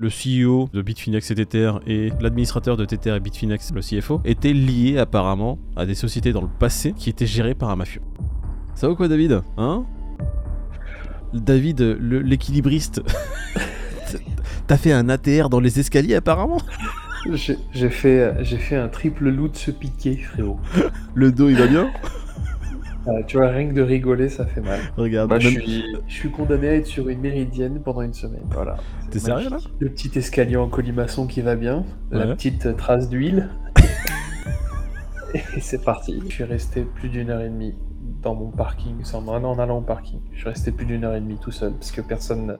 le CEO de Bitfinex et Tether et l'administrateur de Tether et Bitfinex, le CFO, étaient liés apparemment à des sociétés dans le passé qui étaient gérées par un mafieux. Ça va quoi David? Hein? David, l'équilibriste. T'as fait un ATR dans les escaliers apparemment? J'ai fait, fait un triple loot se piquer, frérot. Le dos il va bien? Euh, tu vois, rien que de rigoler, ça fait mal. Regarde. Moi, je suis, je suis condamné à être sur une méridienne pendant une semaine. Voilà. C'est T'es sérieux, magnifique. Le petit escalier en colimaçon qui va bien, la petite trace d'huile. Et c'est parti. Je suis resté plus d'une heure et demie dans mon parking, sans en en allant au parking. Je suis resté plus d'une heure et demie tout seul parce que personne.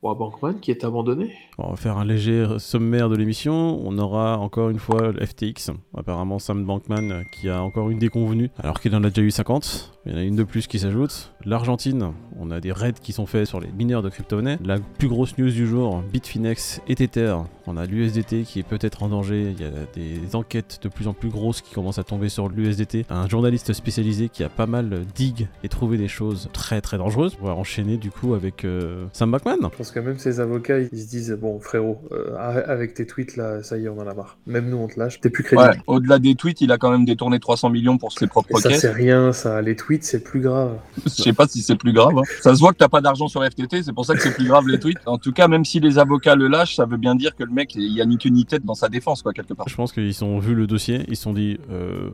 Bon, Bankman qui est abandonné. On va faire un léger sommaire de l'émission. On aura encore une fois FTX. Apparemment, Sam Bankman euh, qui a encore une déconvenue, alors qu'il en a déjà eu 50. Il y en a une de plus qui s'ajoute. L'Argentine, on a des raids qui sont faits sur les mineurs de crypto-monnaies. La plus grosse news du jour, Bitfinex et Tether. On a l'USDT qui est peut-être en danger. Il y a des enquêtes de plus en plus grosses qui commencent à tomber sur l'USDT. Un journaliste spécialisé qui a pas mal dig et trouvé des choses très très dangereuses. On va enchaîner du coup avec euh, Sam Bankman. Je pense que même ces avocats, ils se disent bon frérot, euh, avec tes tweets là, ça y est, on en a marre. Même nous, on te lâche. T'es plus crédible. Ouais, au-delà des tweets, il a quand même détourné 300 millions pour ses propres Et ça c'est rien, ça. Les tweets, c'est plus grave. Je sais pas si c'est plus grave. hein. Ça se voit que t'as pas d'argent sur FTT, c'est pour ça que c'est plus grave les tweets. En tout cas, même si les avocats le lâchent, ça veut bien dire que le mec, il y a ni queue ni tête dans sa défense, quoi, quelque part. Je pense qu'ils ont vu le dossier, ils se sont dit euh,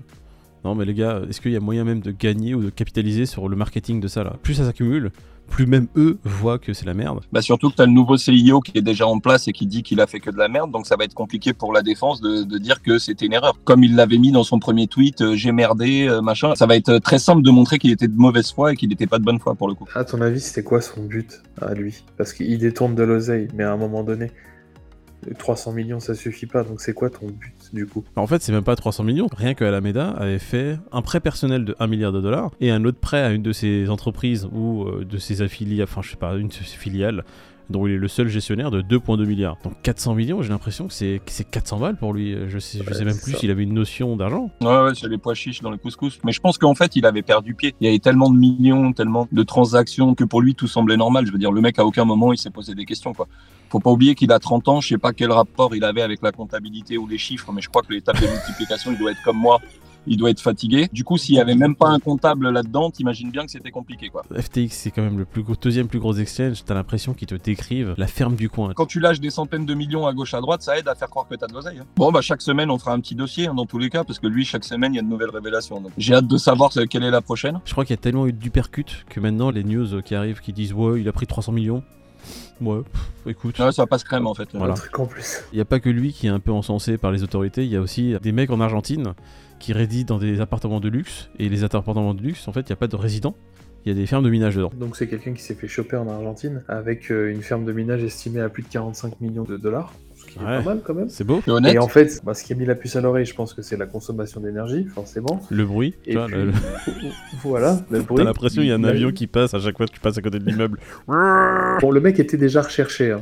non mais les gars, est-ce qu'il y a moyen même de gagner ou de capitaliser sur le marketing de ça là? Plus ça s'accumule, plus même eux voient que c'est la merde. Bah surtout que t'as le nouveau CIO qui est déjà en place et qui dit qu'il a fait que de la merde, donc ça va être compliqué pour la défense de, de dire que c'était une erreur. Comme il l'avait mis dans son premier tweet, euh, j'ai merdé, euh, machin. Ça va être euh, très simple de montrer qu'il était de mauvaise foi et qu'il n'était pas de bonne foi pour le coup. À ton avis, c'était quoi son but à lui? Parce qu'il détourne de l'oseille, mais à un moment donné, 300 millions, ça suffit pas. Donc c'est quoi ton but du coup? En fait, c'est même pas 300 millions. Rien que Alameda avait fait un prêt personnel de 1 milliard de dollars et un autre prêt à une de ses entreprises ou euh, de ses affiliés, enfin je sais pas, une de ses filiales dont il est le seul gestionnaire de 2,2 milliards. Donc 400 millions, j'ai l'impression que c'est que c'est 400 balles pour lui. Je sais, je Ouais, sais même plus s'il avait une notion d'argent. Ouais, ouais, c'est les pois chiches dans le couscous. Mais je pense qu'en fait, il avait perdu pied. Il y avait tellement de millions, tellement de transactions que pour lui, tout semblait normal. Je veux dire, le mec, à aucun moment, il s'est posé des questions, quoi. Faut pas oublier qu'il a 30 ans. Je sais pas quel rapport il avait avec la comptabilité ou les chiffres, mais je crois que tables de multiplication, il doit être comme moi. Il doit être fatigué. Du coup, s'il y avait même pas un comptable là-dedans, t'imagines bien que c'était compliqué, quoi. FTX, c'est quand même le plus gros, deuxième plus gros exchange. T'as l'impression qu'ils te décrivent la ferme du coin. Quand tu lâches des centaines de millions à gauche à droite, ça aide à faire croire que t'as de l'oseille. hein. Bon, bah, chaque semaine, on fera un petit dossier, hein, dans tous les cas, parce que lui, chaque semaine, il y a de nouvelles révélations. Donc, j'ai hâte de savoir euh, quelle est la prochaine. Je crois qu'il y a tellement eu d'hypercute que maintenant les news qui arrivent qui disent ouais il a pris 300 millions. Ouais, pff, écoute. Ouais, ça passe crème, en fait. Voilà. Un truc en plus. Il n'y a pas que lui qui est un peu encensé par les autorités, il y a aussi des mecs en Argentine qui résident dans des appartements de luxe. Et les appartements de luxe, en fait, il n'y a pas de résidents, il y a des fermes de minage dedans. Donc c'est quelqu'un qui s'est fait choper en Argentine avec euh, une ferme de minage estimée à plus de 45 millions de dollars. Ce qui est Ouais. pas mal quand même. C'est beau. Et en fait, bah, ce qui a mis la puce à l'oreille, je pense que c'est la consommation d'énergie, forcément. Le bruit, Et puis, le- voilà, le bruit. t'as l'impression qu'il y a un avion qui passe à chaque fois que tu passes à côté de l'immeuble. Bon, le mec était déjà recherché. hein.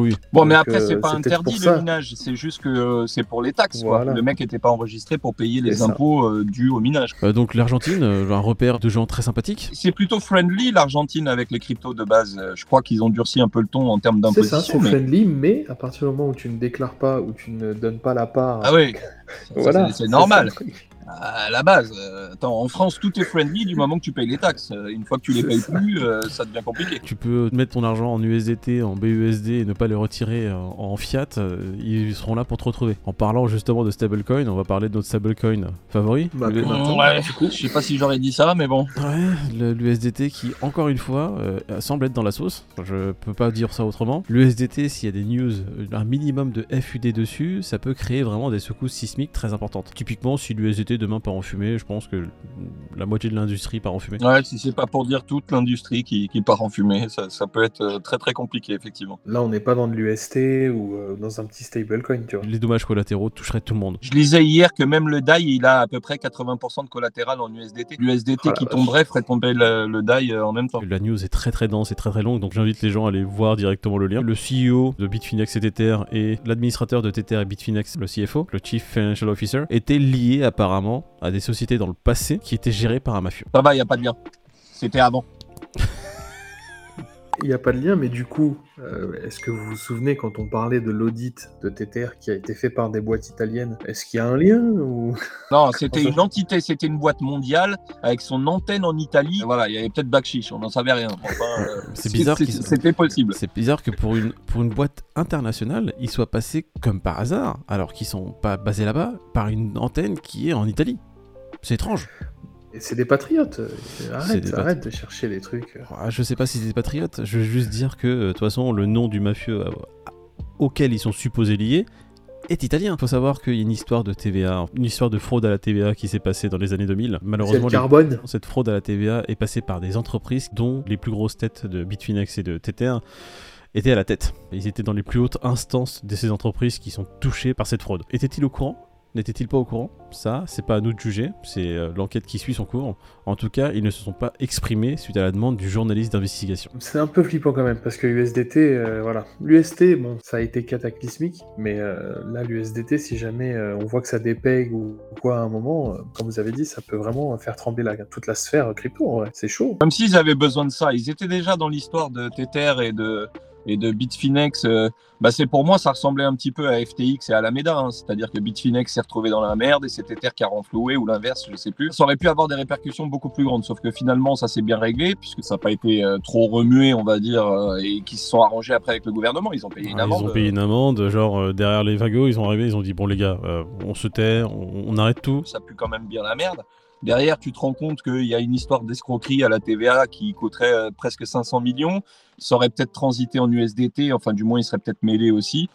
Oui, Bon, mais après, euh, c'est pas c'est peut-être interdit le minage, c'est juste que euh, c'est pour les taxes. quoi. Le mec était pas enregistré pour payer les impôts euh, dus au minage. Euh, donc l'Argentine, euh, un repère de gens très sympathiques. C'est plutôt friendly l'Argentine avec les cryptos de base. Euh, Je crois qu'ils ont durci un peu le ton en termes C'est ça, d'imposition. c'est mais- friendly, mais à partir du moment où tu ne déclares pas, où tu ne donnes pas la part. Ah oui, voilà. c'est normal. À la base, euh, attends, en France, tout est friendly du moment que tu payes les taxes. Euh, Une fois que tu les payes ça. plus, euh, ça devient compliqué. Tu peux mettre ton argent en USDT, en BUSD et ne pas le retirer en, fiat. ils seront là pour te retrouver. En parlant justement de stablecoin, on va parler de notre stablecoin favori. Bah, Le- Ouais, du coup, je sais pas si j'aurais dit ça, mais bon. Ouais, l'USDT qui, encore une fois, euh, semble être dans la sauce. Je peux pas dire ça autrement. L'USDT, s'il y a des news, un minimum de FUD dessus, ça peut créer vraiment des secousses sismiques très importantes. Typiquement, si l'USDT demain part en fumée, je pense que la moitié de l'industrie part en fumée. Ouais, si c'est pas pour dire toute l'industrie qui, qui part en fumée, ça, ça peut être euh, très très compliqué, effectivement. là, on n'est pas dans de l'UST ou euh, dans un petit stablecoin, tu vois. Les dommages collatéraux toucheraient tout le monde. Je lisais hier que même le DAI, il a à peu près 80% de collatéral en USDT. L'USDT Oh qui tomberait ferait tomber le, le DAI euh, en même temps. La news est très très dense et très très longue, donc j'invite les gens à aller voir directement le lien. Le CEO de Bitfinex et Tether et l'administrateur de Tether et Bitfinex, le CFO, le Chief Financial Officer, étaient liés apparemment à des sociétés dans le passé qui étaient gérées par un mafieux. Ça va, il n'y a pas de lien. C'était avant. Il n'y a pas de lien, mais du coup, euh, est-ce que vous vous souvenez quand on parlait de l'audit de TTR qui a été fait par des boîtes italiennes Est-ce qu'il y a un lien ou... Non, c'était une entité, c'était une boîte mondiale avec son antenne en Italie. Voilà, il y avait peut-être Bakchiche, on n'en savait rien. Enfin, euh, C'est bizarre C'était possible. C'est bizarre que pour une, pour une boîte internationale, ils soient passés comme par hasard, alors qu'ils sont pas basés là-bas, par une antenne qui est en Italie. C'est étrange. C'est des patriotes. euh, Arrête, des arrête de chercher des trucs. Ah, Je sais pas si c'est des patriotes, je veux juste dire que, euh, de toute façon, le nom du mafieux euh, auquel ils sont supposés liés est italien. Faut savoir qu'il y a une histoire de TVA, une histoire de fraude à la TVA qui s'est passée dans les années 2000. C'est Malheureusement, le les- carbone. cette fraude à la TVA est passée par des entreprises dont les plus grosses têtes de Bitfinex et de TTR étaient à la tête. Ils étaient dans les plus hautes instances de ces entreprises qui sont touchées par cette fraude. Étaient-ils au courant? N'étaient-ils pas au courant? Ça, c'est pas à nous de juger, c'est euh, l'enquête qui suit son cours. En tout cas, ils ne se sont pas exprimés suite à la demande du journaliste d'investigation. C'est un peu flippant quand même, parce que USDT, euh, voilà. L'UST, bon, ça a été cataclysmique, mais euh, là, l'USDT, si jamais euh, on voit que ça dépègue ou quoi à un moment, euh, comme vous avez dit, ça peut vraiment faire trembler la, toute la sphère crypto, ouais. c'est chaud. Comme s'ils avaient besoin de ça. Ils étaient déjà dans l'histoire de Tether et de, et de Bitfinex. euh, bah c'est pour moi, ça ressemblait un petit peu à FTX et à Alameda. hein. C'est-à-dire que Bitfinex s'est retrouvé dans la merde et c'est Tether qui a renfloué ou l'inverse, je sais plus. Ça aurait pu avoir des répercussions beaucoup plus grandes. Sauf que finalement, ça s'est bien réglé puisque ça n'a pas été euh, trop remué, on va dire, euh, et qu'ils se sont arrangés après avec le gouvernement. Ils ont payé une amende. Ils ont payé une amende, genre euh, derrière les vagos, ils sont arrivés, ils ont dit bon les gars, on se tait, on, on arrête tout. ça pue quand même bien la merde. Derrière, tu te rends compte qu'il y a une histoire d'escroquerie à la TVA qui coûterait euh, presque 500 millions. Ça aurait peut-être transité en USDT, enfin du moins il serait peut-être mêlé aussi.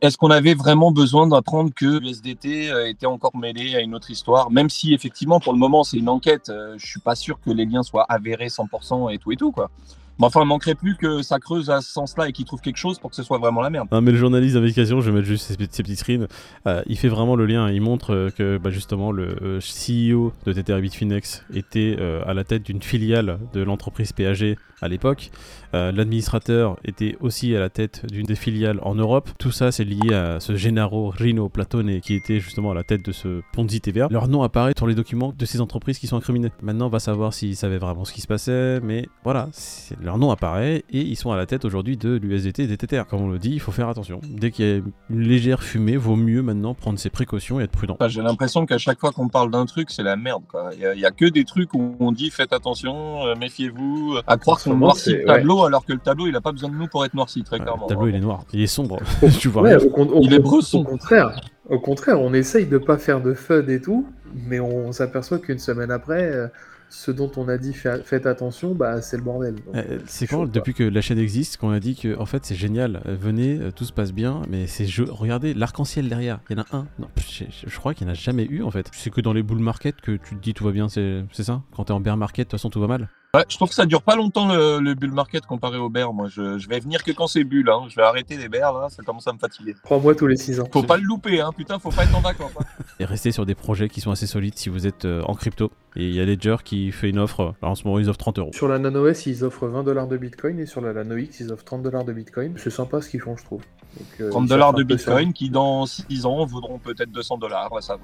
Est-ce qu'on avait vraiment besoin d'apprendre que l'USDT euh, était encore mêlé à une autre histoire? Même si effectivement pour le moment c'est une enquête, euh, je suis pas sûr que les liens soient avérés 100% et tout et tout quoi. Mais enfin, manquerait plus que ça creuse à ce sens-là et qu'ils trouvent quelque chose pour que ce soit vraiment la merde. Non mais le journaliste d'investigation, je vais mettre juste ces, ces petites screens, euh, il fait vraiment le lien, il montre euh, que bah, justement le euh, CEO de TTR Bitfinex était à la tête d'une filiale de l'entreprise PAG à l'époque, l'administrateur était aussi à la tête d'une des filiales en Europe, tout ça c'est lié à ce Gennaro Rino Platone qui était justement à la tête de ce Ponzi TVA. Leur nom apparaît sur les documents de ces entreprises qui sont incriminées. Maintenant on va savoir s'ils savaient vraiment ce qui se passait, mais voilà, c'est- leur nom apparaît et ils sont à la tête aujourd'hui de l'USDT et des TTR. Comme on le dit, il faut faire attention. Dès qu'il y a une légère fumée, vaut mieux maintenant prendre ses précautions et être prudent. Enfin, J'ai l'impression qu'à chaque fois qu'on parle d'un truc, c'est la merde. Il y, a- que des trucs où on dit faites attention, euh, méfiez-vous, euh, à croire qu'on noircit le tableau alors que le tableau il a pas besoin de nous pour être noirci très Ouais, clairement. le tableau il est noir, il est sombre. tu vois Ouais, rien. au, con- au Il est bresson. Au contraire, au contraire, on essaye de pas faire de FUD et tout, mais on s'aperçoit qu'une semaine après, euh, ce dont on a dit fa- faites attention, bah c'est le bordel. Euh, euh, c'est quand, depuis que la chaîne existe, qu'on a dit que en fait c'est génial, euh, venez, tout se passe bien, mais c'est jeu. Regardez l'arc-en-ciel derrière, il y en a un. Non, je, crois qu'il n'y en a jamais eu en fait. C'est que dans les bull market que tu te dis tout va bien, c'est c'est ça? Quand t'es en bear market, de toute façon tout va mal? Ouais, je trouve que ça dure pas longtemps le, le bull market comparé au bear. Moi, je, je vais venir que quand c'est bull. Hein. Je vais arrêter les bears là, ça commence à me fatiguer. Trois mois tous les six ans. Faut pas le louper, hein. Putain, faut pas être en vacances. hein. Et restez sur des projets qui sont assez solides si vous êtes euh, en crypto. Et il y a Ledger qui fait une offre, alors en ce moment ils offrent 30 euros. Sur la NanoS, ils offrent 20 dollars de Bitcoin et sur la NanoX, ils offrent 30 dollars de Bitcoin. C'est sympa ce qu'ils font, je trouve. Donc, euh, 30 ils dollars de bitcoin qui dans 6 ans vaudront peut-être 200 dollars. On sait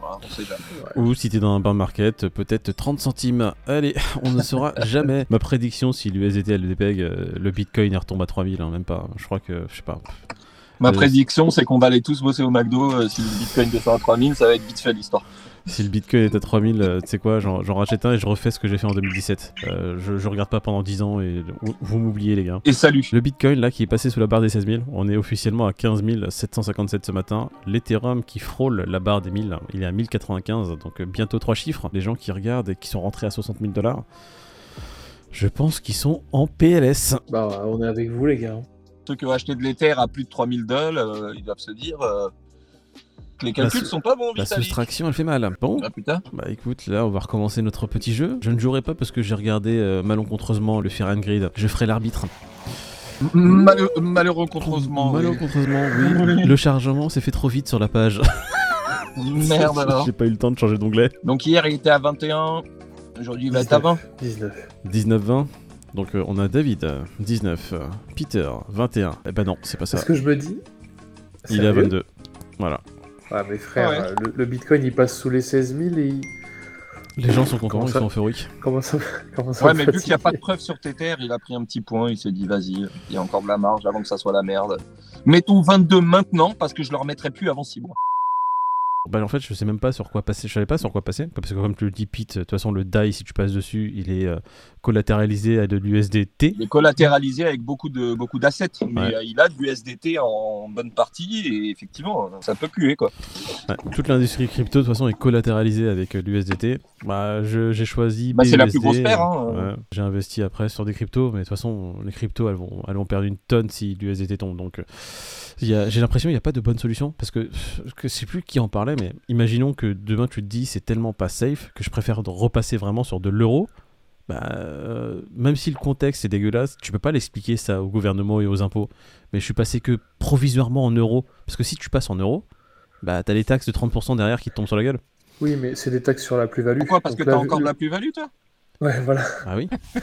jamais. Ou si t'es dans un bear market, peut-être 30 centimes. Allez, on ne saura jamais. Ma prédiction, si l'USDT elle dépègue, euh, le Bitcoin il retombe à 3000, hein, même pas. Je crois que, je sais pas. Ma Euh, prédiction, c'est qu'on va aller tous bosser au McDo. euh, si le bitcoin descend à 3000, ça va être vite fait l'histoire. Si le Bitcoin est à 3000, euh, tu sais quoi, j'en rachète un et je refais ce que j'ai fait en 2017. Euh, je, je regarde pas pendant 10 ans et vous, m'oubliez les gars. Et salut. Le Bitcoin là qui est passé sous la barre des 16 000, on est officiellement à 15 757 ce matin. L'Ethereum qui frôle la barre des 1000, il est à 1095, donc euh, bientôt 3 chiffres. Les gens qui regardent et qui sont rentrés à 60 000 dollars, je pense qu'ils sont en PLS. Bah, on est avec vous, les gars. Ceux qui ont acheté de l'Ether à plus de 3000 dollars, euh, ils doivent se dire euh, les calculs su- sont pas bons, La soustraction elle fait mal. Bon, Ah putain. bah écoute, là on va recommencer notre petit jeu. Je ne jouerai pas parce que j'ai regardé euh, malencontreusement le Fear and Grid. Je ferai l'arbitre. Malheu- malheureusement. oui. Malencontreusement, oui. Le chargement s'est fait trop vite sur la page. Merde alors. J'ai pas eu le temps de changer d'onglet. Donc hier il était à 21, aujourd'hui il va être à 20. 19. 19-20. Donc euh, on a David, euh, 19. euh, Peter, 21. Eh ben non, c'est pas ça. Parce que je me dis. Il est à sérieux 22. Voilà. Ah, mais frère, Ah ouais. le, le bitcoin il passe sous les 16 000 et il- Les gens sont contents, ils ça sont euphoriques. comment ça, comment ça Ouais, mais vu qu'il n'y a pas de preuve sur Tether, il a pris un petit point, il s'est dit vas-y, il y a encore de la marge avant que ça soit la merde. Mettons 22 maintenant parce que je le remettrai plus avant 6 mois. Bah en fait je sais même pas sur quoi passer, je savais pas sur quoi passer, parce que comme tu le dis Pete, de toute façon le DAI si tu passes dessus il est euh, collatéralisé à de l'USDT. Il est collatéralisé avec beaucoup de beaucoup d'assets, mais Ouais. euh, il a du SDT en bonne partie et effectivement, ça peut puer quoi. Ouais, toute l'industrie crypto de toute façon est collatéralisée avec euh, l'USDT. Bah j'ai choisi Bah, c'est la plus grosse paire, hein. ouais. J'ai investi après sur des cryptos, mais de toute façon les cryptos elles vont, elles vont perdre une tonne si l'USDT tombe. Donc euh, j'ai l'impression qu'il n'y a pas de bonne solution, parce que que je sais plus qui en parlait, mais imaginons que demain tu te dis c'est tellement pas safe que je préfère de repasser vraiment sur de l'euro. Bah, euh, même si le contexte est dégueulasse, tu peux pas l'expliquer ça au gouvernement et aux impôts. Mais je suis passé que provisoirement en euros. Parce que si tu passes en euros, bah t'as les taxes de 30% derrière qui te tombent sur la gueule. Oui, mais c'est des taxes sur la plus-value. Pourquoi? Parce que Donc tu as là, encore de la plus-value toi? Ouais, voilà. Ah oui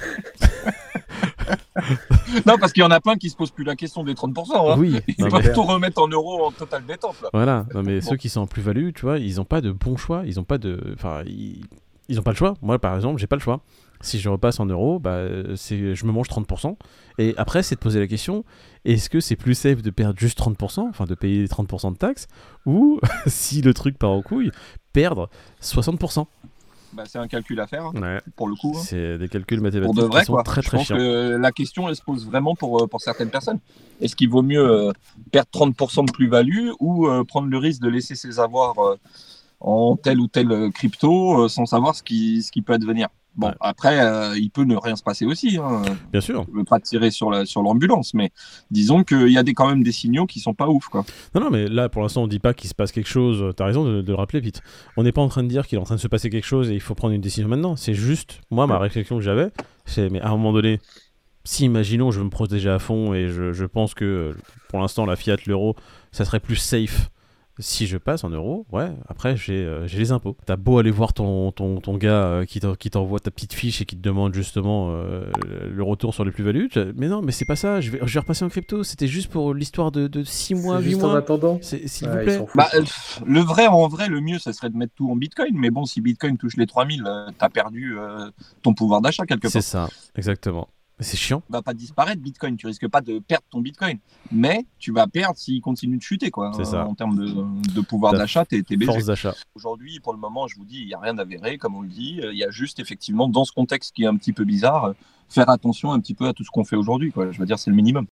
Non, parce qu'il y en a plein qui se posent plus la question des 30%. Hein. Oui. Ils peuvent mais- tout remettre en euros en totale détente là. Voilà, non mais Bon. ceux qui sont en plus-value, tu vois, ils ont pas de bon choix, ils ont pas de. Enfin, ils... ils ont pas le choix. Moi, par exemple, j'ai pas le choix. Si je repasse en euros, bah, je me mange 30%. Et après, c'est de poser la question est-ce que c'est plus safe de perdre juste 30%, enfin de payer 30% de taxes, ou si le truc part en couille, perdre 60% Bah, c'est un calcul à faire hein, Ouais. pour le coup. hein. C'est des calculs Pour mathématiques de vrai qui sont quoi. très Je très pense chiants. que la question elle se pose vraiment pour, euh, pour certaines personnes. Est-ce qu'il vaut mieux euh, perdre 30% de plus-value ou euh, prendre le risque de laisser ses avoirs euh, en tel ou tel euh, crypto sans savoir ce qui, ce qui peut advenir? Bon, Ouais. après, euh, il peut ne rien se passer aussi. Hein. Bien sûr. Je veux pas tirer sur la- sur l'ambulance, mais disons qu'il y a des, quand même des signaux qui sont pas ouf. Quoi. Non, non, mais là, pour l'instant, on dit pas qu'il se passe quelque chose. T'as raison de, de le rappeler, Pete. On n'est pas en train de dire qu'il est en train de se passer quelque chose et il faut prendre une décision maintenant. C'est juste, moi, ma réflexion que j'avais, c'est, mais à un moment donné, si, imaginons, je veux me protéger à fond et je, je pense que, euh, pour l'instant, la fiat, l'euro, ça serait plus safe si je passe en euros, ouais, après j'ai euh, j'ai les impôts. T'as beau aller voir ton, ton, ton gars euh, qui t'en- qui t'envoie ta petite fiche et qui te demande justement euh, le retour sur les plus-values, mais non, mais c'est pas ça, je vais, je vais repasser en crypto, c'était juste pour l'histoire de, de 6 mois, C'est 8 juste en mois. attendant. S'il Ouais, vous plaît. Bah, euh, le vrai, en vrai, le mieux, ça serait de mettre tout en Bitcoin. Mais bon, si Bitcoin touche les 3000, euh, t'as perdu euh, ton pouvoir d'achat quelque part. C'est ça, exactement. C'est chiant. va pas disparaître Bitcoin, tu risques pas de perdre ton Bitcoin, mais tu vas perdre s'il continue de chuter quoi. C'est ça. En termes de, de pouvoir d'achat, t'es t'es baisé. Force d'achat. Aujourd'hui, pour le moment, je vous dis, il y a rien d'avéré, comme on le dit. Il y a juste effectivement dans ce contexte qui est un petit peu bizarre, faire attention un petit peu à tout ce qu'on fait aujourd'hui quoi. Je veux dire, c'est le minimum.